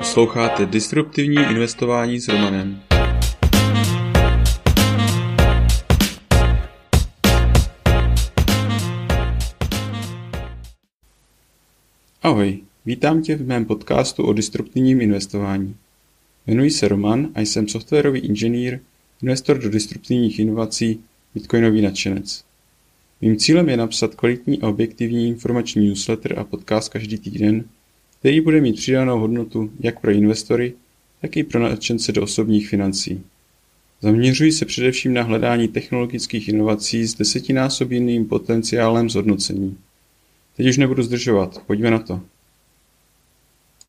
Posloucháte Disruptivní investování s Romanem. Ahoj, vítám tě v mém podcastu o disruptivním investování. Jmenuji se Roman a jsem softwarový inženýr, investor do disruptivních inovací, bitcoinový nadšenec. Mým cílem je napsat kvalitní a objektivní informační newsletter a podcast každý týden, který bude mít přidanou hodnotu jak pro investory, tak i pro nadšence do osobních financí. Zaměřuji se především na hledání technologických inovací s desetinásobným potenciálem zhodnocení. Teď už nebudu zdržovat, pojďme na to.